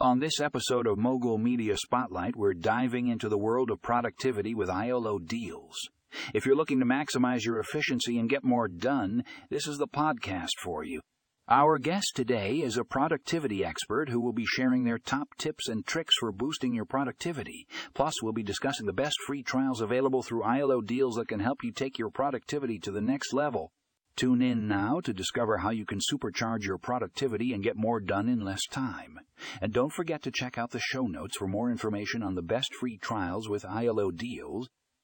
On this episode of Mogul Media Spotlight, we're diving into the world of productivity with iolo deals. If you're looking to maximize your efficiency and get more done, this is the podcast for you. Our guest today is a productivity expert who will be sharing their top tips and tricks for boosting your productivity. Plus, we'll be discussing the best free trials available through iolo deals that can help you take your productivity to the next level. Tune in now to discover how you can supercharge your productivity and get more done in less time. And don't forget to check out the show notes for more information on the best free trials with iolo deals